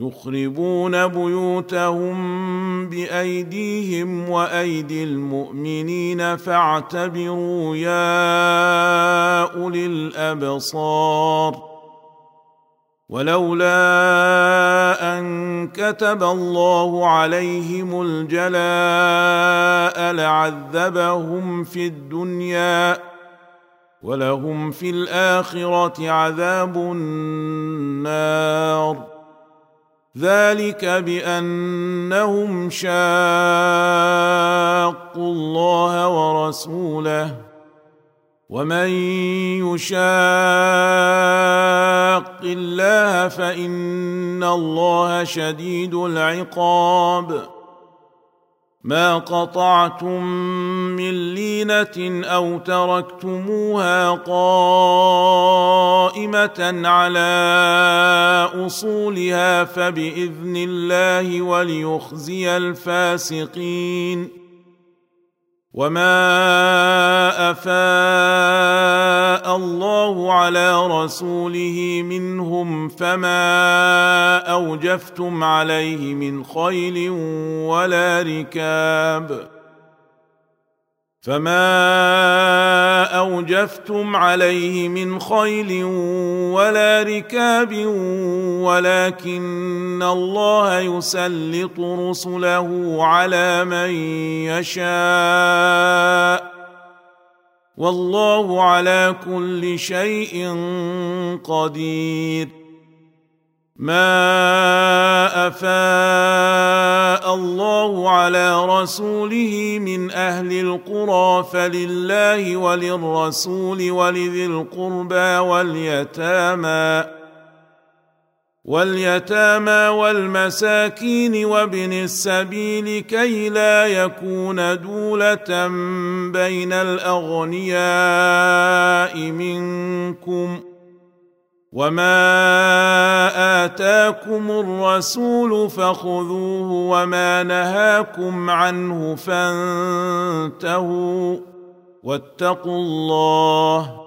يخربون بيوتهم بأيديهم وأيدي المؤمنين فاعتبروا يا أولي الأبصار. ولولا أن كتب الله عليهم الجلاء لعذبهم في الدنيا ولهم في الآخرة عذاب النار. ذلك بأنهم شاقوا الله ورسوله ومن يشاق الله فإن الله شديد العقاب ما قطعتم من لينة أو تركتموها قائمة على اصولها فبإذن الله وليخزي الفاسقين. وما افاء الله على رسوله منهم فما اوجفتم عليه من خيل ولا ركاب فما اوجفتم عليه من خيل ولا ركاب ولكن الله يسلط رسله على من يشاء والله على كل شيء قدير ما افاء الله على رسوله من أهل القرى فلله وللرسول ولذي القربى واليتامى واليتامى والمساكين وابن السبيل كي لا يكون دوله بين الاغنياء منكم وما آتاكم الرسول فخذوه وما نهاكم عنه فانتهوا واتقوا الله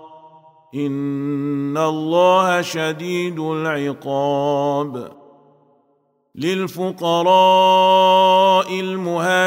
إن الله شديد العقاب للفقراء المهاجرين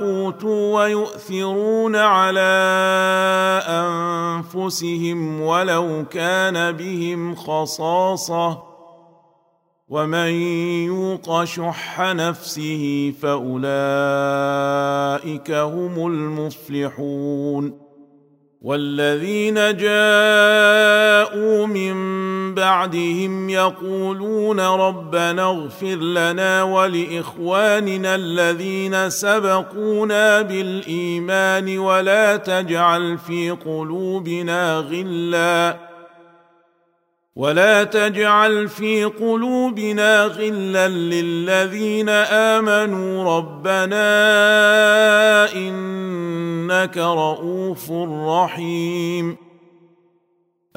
أوتوا ويؤثرون على أنفسهم ولو كان بهم خصاصة ومن يوق شح نفسه فأولئك هم المفلحون والذين جاءوا من بعدهم يقولون ربنا اغفر لنا ولإخواننا الذين سبقونا بالإيمان ولا تجعل في قلوبنا غلا ولا تجعل في قلوبنا غلا للذين امنوا ربنا انك رؤوف رحيم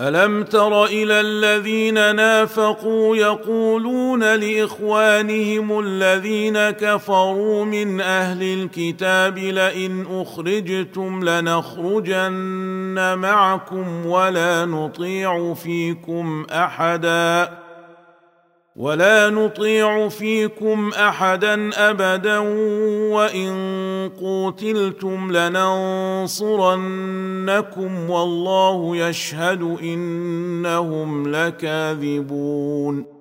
ألم تر إلى الذين نافقوا يقولون لإخوانهم الذين كفروا من أهل الكتاب لئن أخرجتم لنخرجن معكم ولا نطيع فيكم أحدا ولا نطيع فيكم احدا ابدا وان قوتلتم لننصرنكم والله يشهد انهم لكاذبون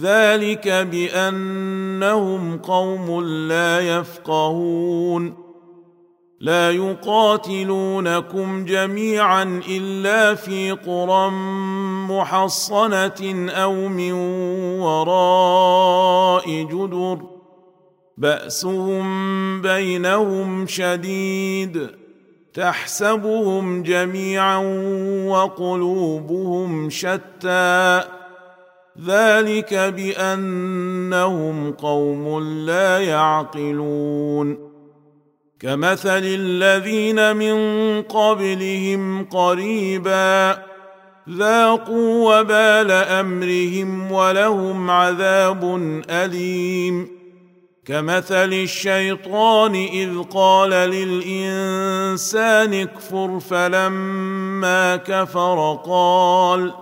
ذلك بأنهم قوم لا يفقهون. لا يقاتلونكم جميعا إلا في قرى محصنة أو من وراء جدر. بأسهم بينهم شديد. تحسبهم جميعا وقلوبهم شتى. ذلك بأنهم قوم لا يعقلون. كمثل الذين من قبلهم قريبا ذاقوا وبال أمرهم ولهم عذاب أليم. كمثل الشيطان إذ قال للإنسان اكفر فلما كفر قال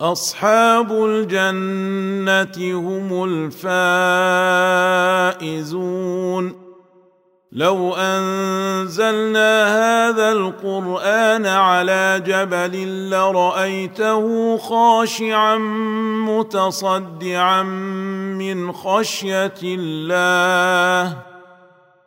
أصحاب الجنة هم الفائزون. لو أنزلنا هذا القرآن على جبل لرأيته خاشعا متصدعا من خشية الله.